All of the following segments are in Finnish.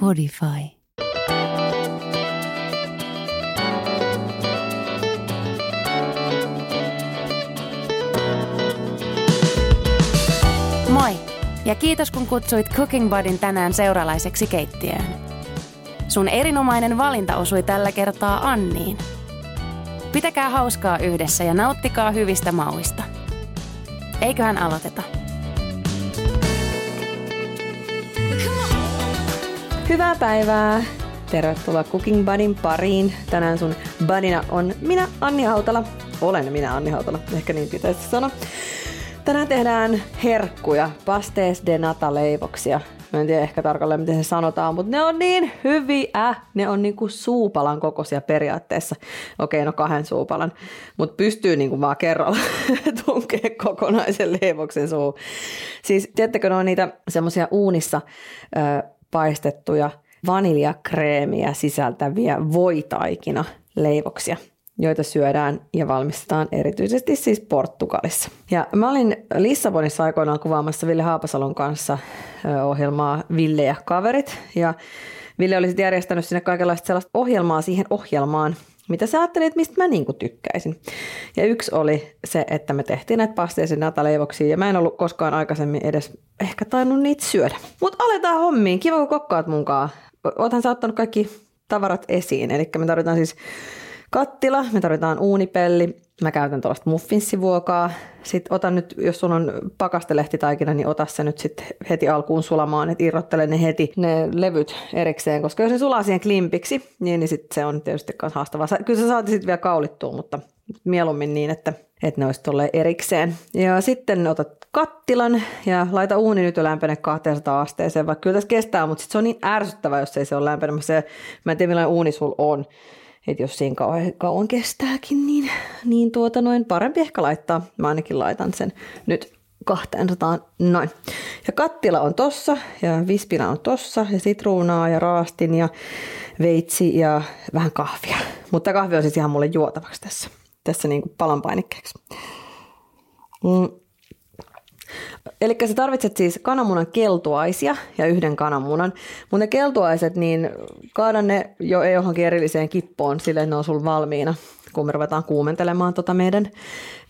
Podify. Moi ja kiitos kun kutsuit Cooking Budin tänään seuralaiseksi keittiöön. Sun erinomainen valinta osui tällä kertaa Anniin. Pitäkää hauskaa yhdessä ja nauttikaa hyvistä mauista. Eiköhän aloiteta. Hyvää päivää! Tervetuloa Cooking Budin pariin. Tänään sun budina on minä, Anni Hautala. Olen minä, Anni Hautala. Ehkä niin pitäisi sanoa. Tänään tehdään herkkuja, pastéis de nata leivoksia. Mä en tiedä ehkä tarkalleen, miten se sanotaan, mutta ne on niin hyviä. Ne on niinku suupalan kokoisia periaatteessa. Okei, no kahden suupalan. Mutta pystyy niinku vaan kerralla tunkee kokonaisen leivoksen suuhun. Siis tiedättekö, ne on niitä semmoisia uunissa ö, paistettuja vaniljakreemiä sisältäviä voitaikina leivoksia joita syödään ja valmistetaan erityisesti siis Portugalissa. Ja mä olin Lissabonissa aikoinaan kuvaamassa Ville Haapasalon kanssa ohjelmaa Ville ja kaverit. Ja Ville oli sitten järjestänyt sinne kaikenlaista sellaista ohjelmaa siihen ohjelmaan, mitä sä ajattelit, mistä mä niinku tykkäisin. Ja yksi oli se, että me tehtiin näitä pasteisia nataleivoksia ja mä en ollut koskaan aikaisemmin edes ehkä tainnut niitä syödä. Mutta aletaan hommiin. Kiva, kun kokkaat munkaan. Oothan sä ottanut kaikki tavarat esiin. Eli me tarvitaan siis kattila, me tarvitaan uunipelli, mä käytän tuollaista muffinssivuokaa. Sitten otan nyt, jos sulla on pakastelehtitaikina, niin ota se nyt sitten heti alkuun sulamaan, että irrottele ne heti ne levyt erikseen, koska jos ne sulaa siihen klimpiksi, niin, niin sitten se on tietysti myös haastavaa. Kyllä se saatiin sitten vielä kaulittua, mutta mieluummin niin, että, että ne olisi erikseen. Ja sitten otat kattilan ja laita uuni nyt jo lämpene 200 asteeseen, vaikka kyllä tässä kestää, mutta sitten se on niin ärsyttävää, jos ei se ole lämpenemässä. Mä en tiedä, millainen uuni sulla on että jos siinä kauan, kauan kestääkin, niin, niin tuota noin parempi ehkä laittaa. Mä ainakin laitan sen nyt 200, noin. Ja kattila on tossa ja vispina on tossa ja sitruunaa ja raastin ja veitsi ja vähän kahvia. Mutta kahvi on siis ihan mulle juotavaksi tässä, tässä niin kuin palanpainikkeeksi. Mm. Eli sä tarvitset siis kananmunan keltuaisia ja yhden kananmunan. Mutta ne keltuaiset, niin kaada ne jo johonkin erilliseen kippoon sille, että ne on sulla valmiina. Kun me ruvetaan kuumentelemaan tota meidän,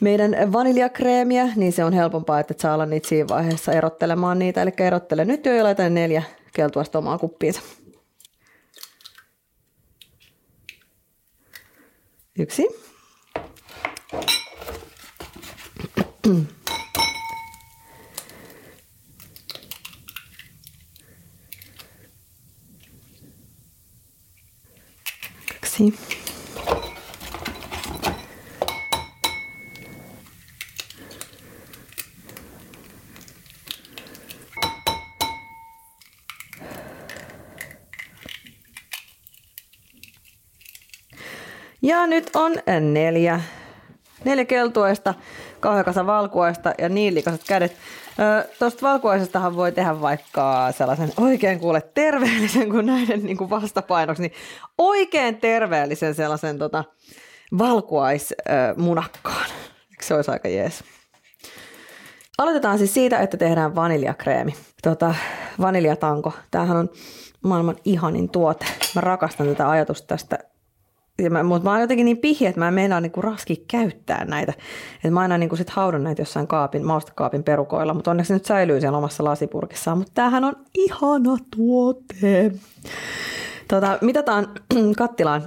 meidän vaniljakreemiä, niin se on helpompaa, että et saa olla niitä siinä vaiheessa erottelemaan niitä. Eli erottele nyt jo ja laita neljä keltuaista omaa kuppiinsa. Yksi. Merci. Ja nyt on neljä, neljä keltuaista, kauhean valkuaista ja likaiset kädet. Tuosta valkuaisestahan voi tehdä vaikka sellaisen oikein kuule terveellisen kuin näiden niin kuin vastapainoksi, niin oikein terveellisen sellaisen tota, valkuaismunakkaan. Se olisi aika jees? Aloitetaan siis siitä, että tehdään vaniljakreemi. Tota, vaniljatanko. Tämähän on maailman ihanin tuote. Mä rakastan tätä ajatusta tästä ja mä, mutta mä oon jotenkin niin pihjä, että mä en meinaa niinku raski käyttää näitä. Että mä aina niinku sit haudun näitä jossain kaapin, maustakaapin perukoilla, mutta onneksi nyt säilyy siellä omassa lasipurkissaan. Mutta tämähän on ihana tuote. Tota, mitataan kattilaan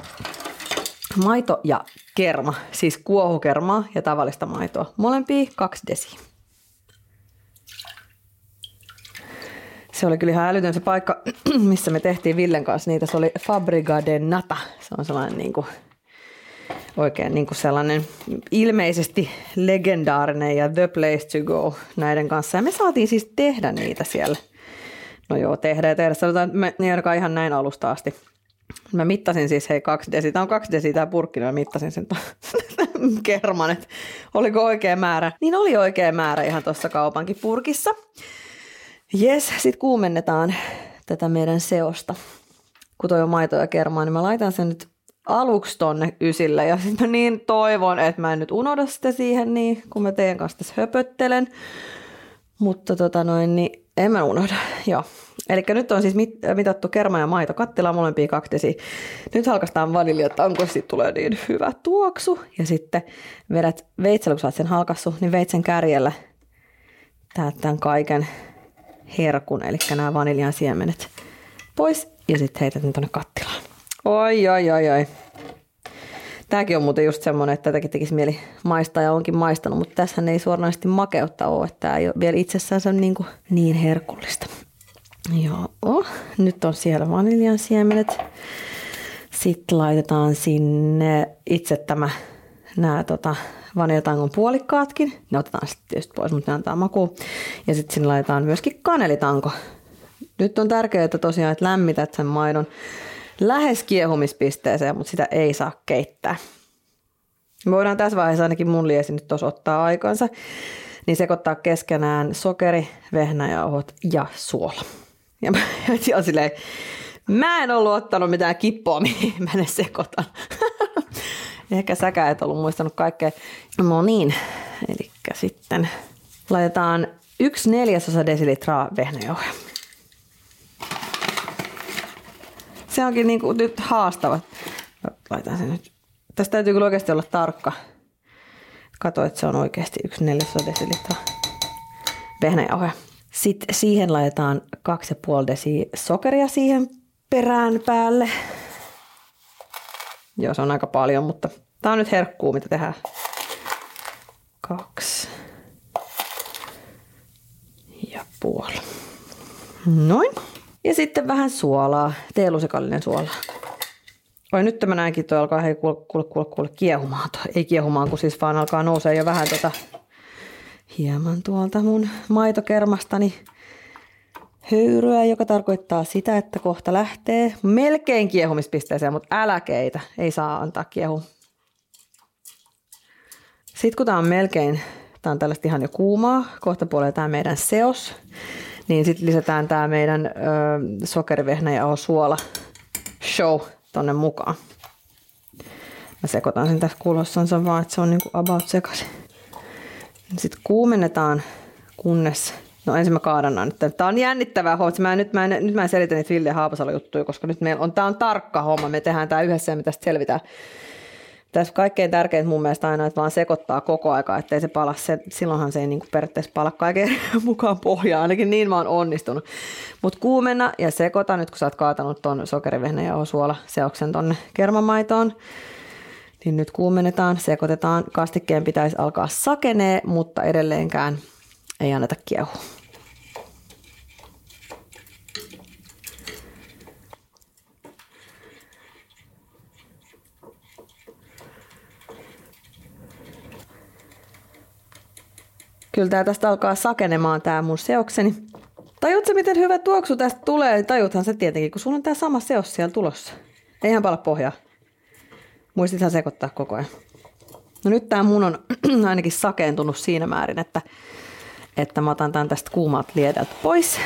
maito ja kerma, siis kuohukermaa ja tavallista maitoa. Molempia kaksi desiä. Se oli kyllä ihan älytön se paikka, missä me tehtiin Villen kanssa niitä. Se oli Fabrica de Nata. Se on sellainen niin kuin, oikein niin kuin sellainen ilmeisesti legendaarinen ja the place to go näiden kanssa. Ja me saatiin siis tehdä niitä siellä. No joo, tehdä ja tehdä. Sanotaan, että me ne ihan näin alusta asti. Mä mittasin siis, hei, kaksi desi. Tämä on kaksi desi tämä purkki, niin mä mittasin sen kerman, että oliko oikea määrä. Niin oli oikea määrä ihan tuossa kaupankin purkissa. Jes, sitten kuumennetaan tätä meidän seosta. Kun toi on maito ja kermaa, niin mä laitan sen nyt aluksi tonne ysille. Ja sitten mä niin toivon, että mä en nyt unohda sitä siihen, niin kun mä teidän kanssa tässä höpöttelen. Mutta tota noin, niin en mä unohda, joo. Eli nyt on siis mit, mitattu kerma ja maito kattila molempia kaktesi. Nyt halkastaan vaniljatanko, siitä tulee niin hyvä tuoksu. Ja sitten vedät veitsellä, kun sä oot sen halkassu, niin veitsen kärjellä täät tämän kaiken herkun, eli nämä vaniljan siemenet pois ja sitten heität ne tuonne kattilaan. Oi, oi, oi, oi. Tämäkin on muuten just semmoinen, että tätäkin tekisi mieli maistaa ja onkin maistanut, mutta tässä ei suoranaisesti makeutta ole, että tämä ei ole vielä itsessään niin, kuin niin herkullista. Joo, nyt on siellä vaniljan siemenet. Sitten laitetaan sinne itse tämä, nämä tota, vaniljatangon puolikkaatkin. Ne otetaan sitten tietysti pois, mutta ne antaa maku. Ja sitten sinne laitetaan myöskin kanelitanko. Nyt on tärkeää että tosiaan, että lämmität sen maidon lähes kiehumispisteeseen, mutta sitä ei saa keittää. Voidaan tässä vaiheessa ainakin mun liesi nyt tuossa ottaa aikansa, niin sekoittaa keskenään sokeri, vehnäjauhot ja suola. Ja mä ja silleen, mä en ollut ottanut mitään kippoa, mihin mä ne sekoitan. Ehkä säkään et ollut muistanut kaikkea. No niin, eli sitten laitetaan yksi neljäsosa desilitraa vehnäjauhoja. Se onkin niin kuin nyt haastava. Laitan sen nyt. Tästä täytyy kyllä oikeasti olla tarkka. Kato, että se on oikeasti yksi neljäsosa desilitraa vehnäjauhoja. Sitten siihen laitetaan 2,5 desi sokeria siihen perään päälle. Joo, se on aika paljon, mutta tää on nyt herkkuu, mitä tehdään. Kaksi. Ja puoli. Noin. Ja sitten vähän suolaa, teelusikallinen suola. Oi nyt mä näenkin, toi alkaa hei kuule, kuule, kuule, kuule kiehumaan. Toi. Ei kiehumaan, kun siis vaan alkaa nousee jo vähän tota, hieman tuolta mun maitokermastani höyryä, joka tarkoittaa sitä, että kohta lähtee melkein kiehumispisteeseen, mutta äläkeitä ei saa antaa kiehu. Sitten kun tämä on melkein, tämä on tällaista ihan jo kuumaa, kohta puolella tämä meidän seos, niin sitten lisätään tämä meidän ö, sokerivehnä ja suola show tonne mukaan. Mä sekoitan sen tässä kulossansa vaan, että se on niinku about sekaisin. Sitten kuumennetaan, kunnes No ensin mä kaadan nyt. Tämä on jännittävää homma. Mä en, nyt, mä en, nyt mä en selitä niitä Ville Haapasalo juttuja, koska nyt meillä on, tämä on tarkka homma. Me tehdään tämä yhdessä ja me tästä selvitään. Tässä kaikkein tärkeintä mun mielestä aina, että vaan sekoittaa koko aika, ettei se pala. Se, silloinhan se ei niin periaatteessa pala kaiken mukaan pohjaa, ainakin niin mä oon onnistunut. Mutta kuumenna ja sekoita nyt, kun sä oot kaatanut ton sokerivehnä ja suola seoksen tonne kermamaitoon. Niin nyt kuumennetaan, sekoitetaan. Kastikkeen pitäisi alkaa sakenee, mutta edelleenkään ei anneta kiehua. Kyllä tämä tästä alkaa sakenemaan tämä mun seokseni. Tajutko miten hyvä tuoksu tästä tulee? Tajuthan se tietenkin, kun sulla on tämä sama seos siellä tulossa. Eihän pala pohjaa. Muistithan sekoittaa koko ajan. No nyt tämä mun on ainakin sakeentunut siinä määrin, että, että mä otan tämän tästä kuumalta liedeltä pois.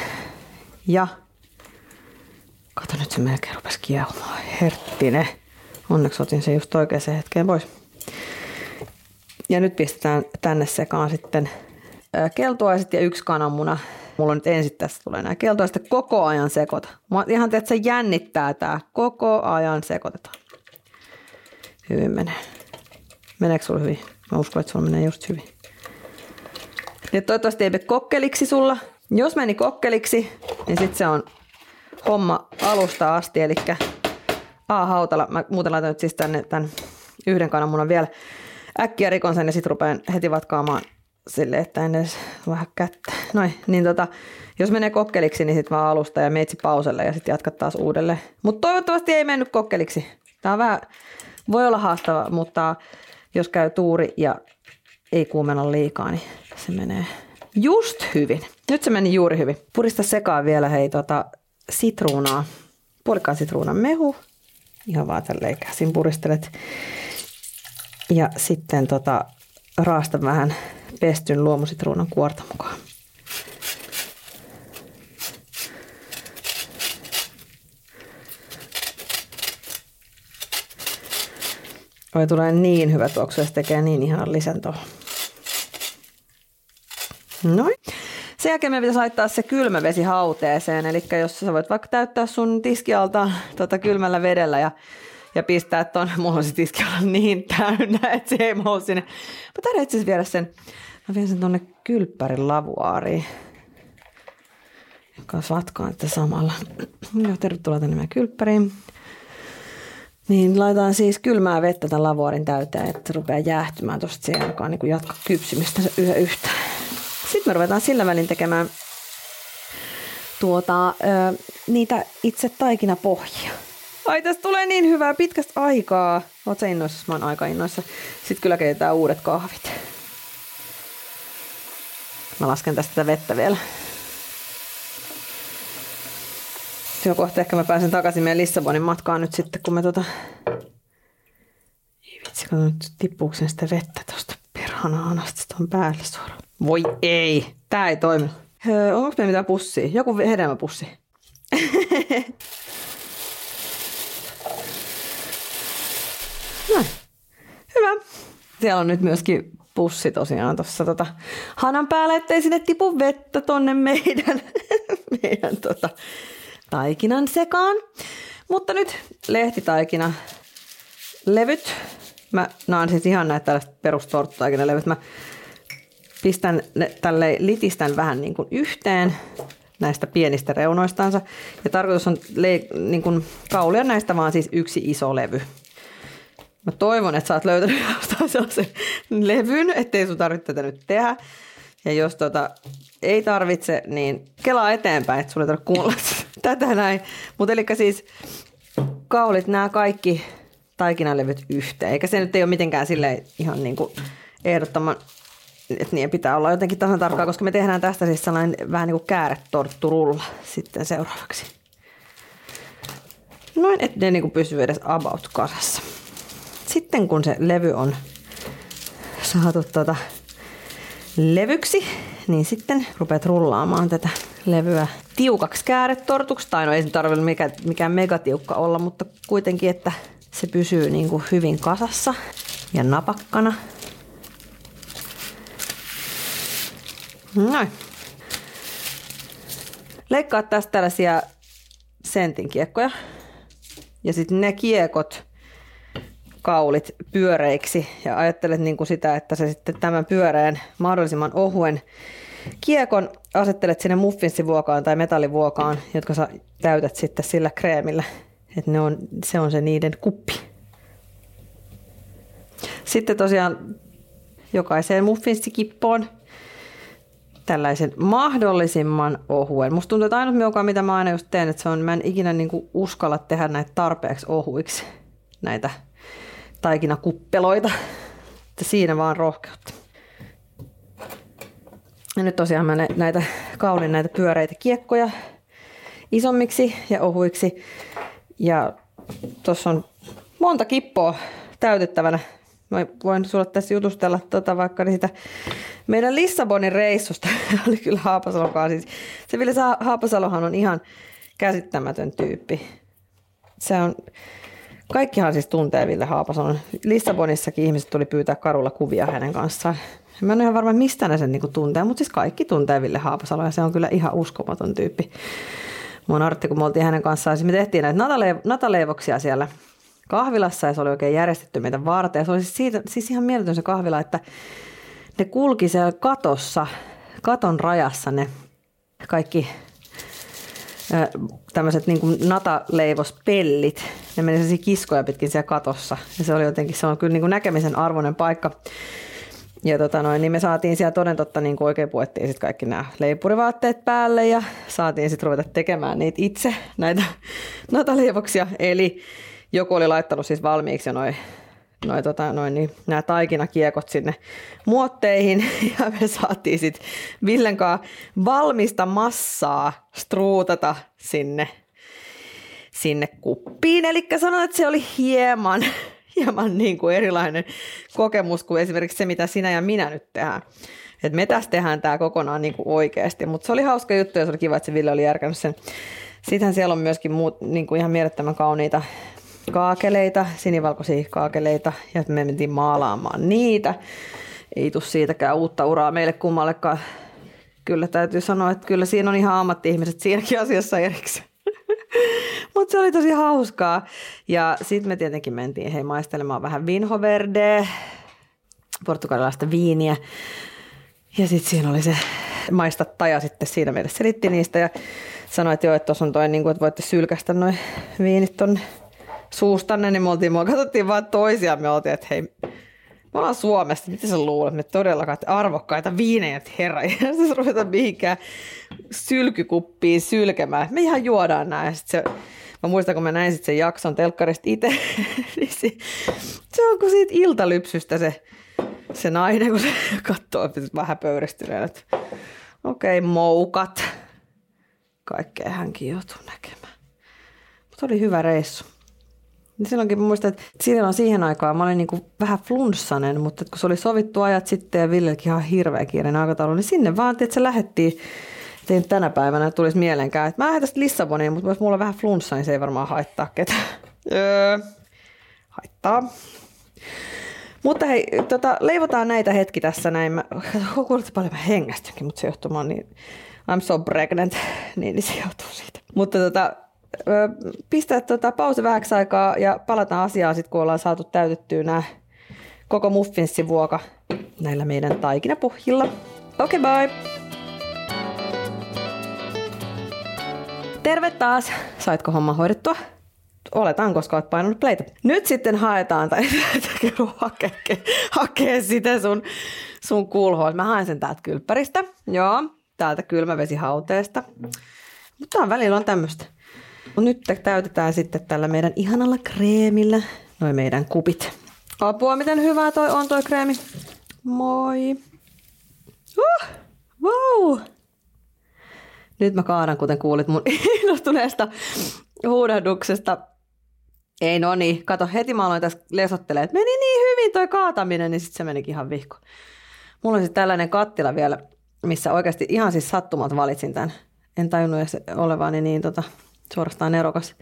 Ja kato nyt se melkein rupesi kiehumaan. Herttinen. Onneksi otin sen just oikeaan hetkeen pois. Ja nyt pistetään tänne sekaan sitten keltuaiset ja yksi kananmuna. Mulla on nyt ensin tässä tulee nämä keltuaiset koko ajan sekoita. Mä ihan että se jännittää tää. Koko ajan sekoitetaan. Hyvin menee. Meneekö sulla hyvin? Mä uskon, että sulla menee just hyvin. Ja toivottavasti ei mene kokkeliksi sulla. Jos meni kokkeliksi, niin sitten se on homma alusta asti. Eli A hautala. Mä muuten laitan nyt siis tänne tämän yhden kananmunan vielä äkkiä rikon sen ja sitten rupean heti vatkaamaan sille, että en edes vähän kättä. Noin, niin tota, jos menee kokkeliksi, niin sitten vaan alusta ja meitsi pauselle ja sitten jatkat taas uudelleen. Mutta toivottavasti ei mennyt kokkeliksi. Tämä on vähän, voi olla haastava, mutta jos käy tuuri ja ei kuumena liikaa, niin se menee just hyvin. Nyt se meni juuri hyvin. Purista sekaan vielä hei tota, sitruunaa, puolikkaan sitruunan mehu. Ihan vaan tälleen käsin puristelet. Ja sitten tota, raasta vähän pestyn luomusitruunan kuorta mukaan. Oi tulee niin hyvä tuoksu, se tekee niin ihan lisän tuohon. Noin. Sen jälkeen meidän pitäisi laittaa se kylmä vesi hauteeseen, eli jos sä voit vaikka täyttää sun tiskialta tota kylmällä vedellä ja, ja pistää ton, mulla on se tiskialta niin täynnä, että se ei mahdu sinne. Mä tarvitsen itse viedä sen, mä vien sen tonne kylppärin lavuaariin, joka vatkaan että samalla. Joo, tervetuloa tänne meidän kylppäriin. Niin laitetaan siis kylmää vettä tämän lavuaarin täyteen, että se rupeaa jäähtymään tuosta siihen alkaa niin jatkaa kypsymistä se yhä yhtä. Sitten me ruvetaan sillä välin tekemään tuota, ö, niitä itse taikinapohjia. Ai tästä tulee niin hyvää pitkästä aikaa. Oot innoissa? Mä oon aika innoissa. Sitten kyllä keitetään uudet kahvit. Mä lasken tästä vettä vielä. Joo, kohta ehkä mä pääsen takaisin meidän Lissabonin matkaan nyt sitten, kun me tota... Ei vitsi, kato nyt tippuuko sitä vettä tosta perhana anasta on päälle suoraan. Voi ei, tää ei toimi. Öö, onko meillä mitään pussia? Joku hedelmäpussi. Hyvä. Siellä on nyt myöskin pussi tosiaan tuossa tota, hanan päällä, ettei sinne tipu vettä tonne meidän, meidän tota, taikinan sekaan. Mutta nyt lehtitaikina levyt. Mä naan siis ihan näitä tällaiset perustorttutaikina Mä pistän ne tälle litistän vähän niin kuin yhteen näistä pienistä reunoistansa. Ja tarkoitus on le- niin kuin kaulia näistä vaan siis yksi iso levy. Mä toivon, että sä oot löytänyt jostain sellaisen levyn, ettei sun tarvitse tätä nyt tehdä. Ja jos tota, ei tarvitse, niin kelaa eteenpäin, että sulle ei tarvitse tätä näin. Mutta eli siis kaulit nämä kaikki taikinalevyt yhteen. Eikä se nyt ei ole mitenkään sille ihan niin kuin ehdottoman, että niiden pitää olla jotenkin tasan tarkkaa, koska me tehdään tästä siis sellainen vähän niin kuin kääretortturulla sitten seuraavaksi. Noin, että ne niin kuin pysyy edes about kasassa. Sitten kun se levy on saatu tuota levyksi, niin sitten rupeat rullaamaan tätä levyä tiukaksi kääretortuksi. Tai no ei se tarvitse mikään, mikään megatiukka olla, mutta kuitenkin, että se pysyy niin kuin hyvin kasassa ja napakkana. Noin. Leikkaa tästä tällaisia sentin kiekkoja. Ja sitten ne kiekot kaulit pyöreiksi ja ajattelet niin kuin sitä, että se sitten tämän pyöreän mahdollisimman ohuen kiekon asettelet sinne muffinsivuokaan tai metallivuokaan, jotka sä täytät sitten sillä kreemillä. Että on, se on se niiden kuppi. Sitten tosiaan jokaiseen muffinsikippoon tällaisen mahdollisimman ohuen. Musta tuntuu, että ainut mikä, mitä mä aina just teen, että se on, mä en ikinä niinku uskalla tehdä näitä tarpeeksi ohuiksi, näitä taikinakuppeloita. Että siinä vaan rohkeutta. Ja nyt tosiaan mä näitä kaulin näitä pyöreitä kiekkoja isommiksi ja ohuiksi. Ja tuossa on monta kippoa täytettävänä. Mä voin sulle tässä jutustella tota vaikka sitä meidän Lissabonin reissusta. oli kyllä Haapasalokaan. Siis se Ville Haapasalohan on ihan käsittämätön tyyppi. Se on, Kaikkihan siis tuntee Ville Haapason. Lissabonissakin ihmiset tuli pyytää karulla kuvia hänen kanssaan. Mä en ole ihan varma, mistä ne sen niinku tuntee, mutta siis kaikki tuntee Ville Haapasalo ja se on kyllä ihan uskomaton tyyppi. Mun Artti, kun me oltiin hänen kanssaan, siis me tehtiin näitä nataleivoksia siellä kahvilassa ja se oli oikein järjestetty meitä varten. Ja se oli siis, siitä, siis ihan mieletön se kahvila, että ne kulki siellä katossa, katon rajassa ne kaikki tämmöiset niin nataleivospellit. Ne meni sellaisia kiskoja pitkin siellä katossa. Ja se oli jotenkin, se on kyllä niin kuin näkemisen arvoinen paikka. Ja tota noin, niin me saatiin siellä toden totta niin oikein puettiin sit kaikki nämä leipurivaatteet päälle ja saatiin sitten ruveta tekemään niitä itse, näitä nataleivoksia. Eli joku oli laittanut siis valmiiksi noin noi, tota, noi, niin, nämä taikinakiekot sinne muotteihin ja me saatiin sitten Villen valmista massaa struutata sinne, sinne kuppiin. Eli sanotaan, että se oli hieman, hieman niin kuin erilainen kokemus kuin esimerkiksi se, mitä sinä ja minä nyt tehdään. Et me tässä tehdään tämä kokonaan niin kuin oikeasti, mutta se oli hauska juttu ja se oli kiva, että se Ville oli järkännyt sen. Sittenhän siellä on myöskin muut, niin kuin ihan mielettömän kauniita kaakeleita, sinivalkoisia kaakeleita, ja me mentiin maalaamaan niitä. Ei tule siitäkään uutta uraa meille kummallekaan. Kyllä täytyy sanoa, että kyllä siinä on ihan ammatti-ihmiset siinäkin asiassa erikseen. Mutta se oli tosi hauskaa. Ja sitten me tietenkin mentiin hei maistelemaan vähän vinho verde, portugalilaista viiniä. Ja sitten siinä oli se maistattaja sitten siinä meille selitti niistä ja sanoi, että joo, että tuossa on toi, niin kuin, että voitte sylkästä noin viinit tonne suustanne, niin me oltiin, me katsottiin vaan toisiaan, me oltiin, että hei, me ollaan Suomesta, mitä sä luulet, me todellakaan arvokkaita viinejä, että herra, ei se ruveta mihinkään sylkykuppiin sylkemään. Me ihan juodaan näin. Se, mä muistan, kun mä näin sitten sen jakson telkkarista itse, niin se, se on kuin siitä iltalypsystä se, se nainen, kun se katsoo vähän pöyristyneen, että okei, okay, moukat. Kaikkea hänkin joutuu näkemään. Mutta oli hyvä reissu. Niin silloinkin mä muistan, että silloin siihen aikaan mä olin niin kuin vähän flunssanen, mutta kun se oli sovittu ajat sitten ja Villelläkin ihan hirveä kiireinen aikataulu, niin sinne vaan, että se lähettiin tein tänä päivänä tulisi mielenkään, että mä lähden tästä Lissaboniin, mutta jos mulla on vähän flunssa, niin se ei varmaan haittaa ketään. Öö, haittaa. Mutta hei, tota, leivotaan näitä hetki tässä näin. Mä kuulostaa paljon mä hengästynkin, mutta se johtuu, mä niin, I'm so pregnant, niin, niin se johtuu siitä. Mutta tota, pistää tota pause vähäksi aikaa ja palataan asiaan sitten, kun ollaan saatu täytettyä nämä koko muffinssivuoka näillä meidän taikinapuhjilla. Okei, okay, bye! Terve taas! Saitko homma hoidettua? Oletan, koska olet painanut playtä. Nyt sitten haetaan, tai hakee, hakee sitä sun, sun kulhoa. Mä haen sen täältä kylppäristä. Joo, täältä kylmävesihauteesta. Mutta on välillä on tämmöistä. Nyt täytetään sitten tällä meidän ihanalla kreemillä noin meidän kupit. Apua, miten hyvää toi on toi kreemi. Moi. Uh, wow. Nyt mä kaadan, kuten kuulit mun innostuneesta huudahduksesta. Ei no niin, kato heti mä aloin tässä lesottelee, että meni niin hyvin toi kaataminen, niin sitten se menikin ihan vihko. Mulla on siis tällainen kattila vielä, missä oikeasti ihan siis sattumat valitsin tämän. En tajunnut edes olevani niin tota, suorastaan erokas.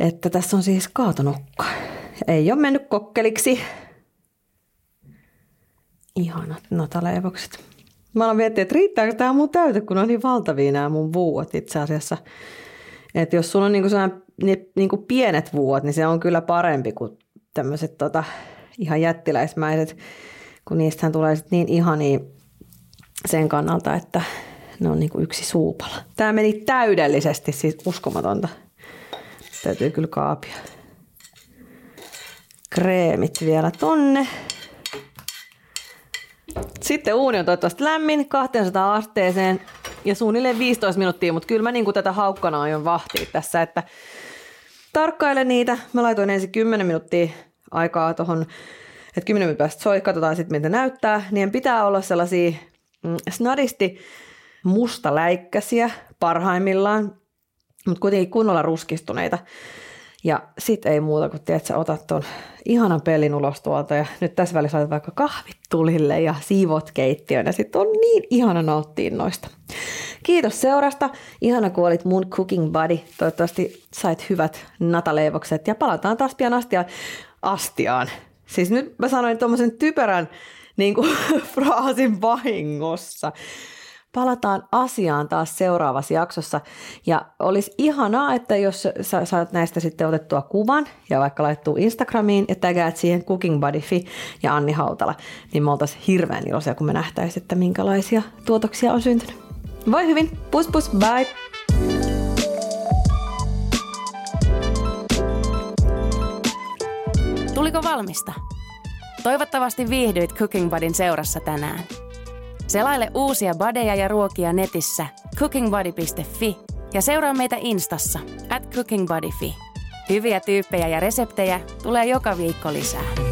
Että tässä on siis kaatonokka. Ei ole mennyt kokkeliksi. Ihanat nataleivokset. Mä aloin miettiä, että riittääkö tämä mun täyte, kun on niin valtavia nämä mun vuot itse asiassa. Että jos sulla on niinku niin, niinku pienet vuot, niin se on kyllä parempi kuin tämmöiset tota, ihan jättiläismäiset, kun niistähän tulee sit niin ihania sen kannalta, että ne on niinku yksi suupala. Tämä meni täydellisesti, siis uskomatonta. Täytyy kyllä kaapia. Kreemit vielä tonne. Sitten uuni on toivottavasti lämmin 200 asteeseen ja suunnilleen 15 minuuttia, mutta kyllä mä niin kuin tätä haukkana aion vahtia tässä, että tarkkailen niitä. Mä laitoin ensin 10 minuuttia aikaa tuohon, että 10 minuuttia päästä soi, katsotaan sitten miltä näyttää. Niin pitää olla sellaisia mm, snadisti mustaläikkäsiä parhaimmillaan, mutta kuitenkin kunnolla ruskistuneita. Ja sit ei muuta kuin, tiedät, sä otat ton ihanan pelin ulos tuolta ja nyt tässä välissä laitat vaikka kahvit tulille ja siivot keittiön ja sit on niin ihana nauttia noista. Kiitos seurasta. Ihana kun olit mun cooking buddy. Toivottavasti sait hyvät nataleivokset ja palataan taas pian astiaan. Astiaan. Siis nyt mä sanoin tuommoisen typerän niin kuin, fraasin vahingossa palataan asiaan taas seuraavassa jaksossa. Ja olisi ihanaa, että jos sä saat näistä sitten otettua kuvan ja vaikka laittuu Instagramiin ja tägäät siihen Cooking Buddy Fi ja Anni Hautala, niin me oltaisiin hirveän iloisia, kun me nähtäisiin, että minkälaisia tuotoksia on syntynyt. Voi hyvin, pus pus, bye! Tuliko valmista? Toivottavasti viihdyit Cooking Budin seurassa tänään. Selaile uusia badeja ja ruokia netissä cookingbody.fi ja seuraa meitä Instassa at cookingbody.fi. Hyviä tyyppejä ja reseptejä tulee joka viikko lisää.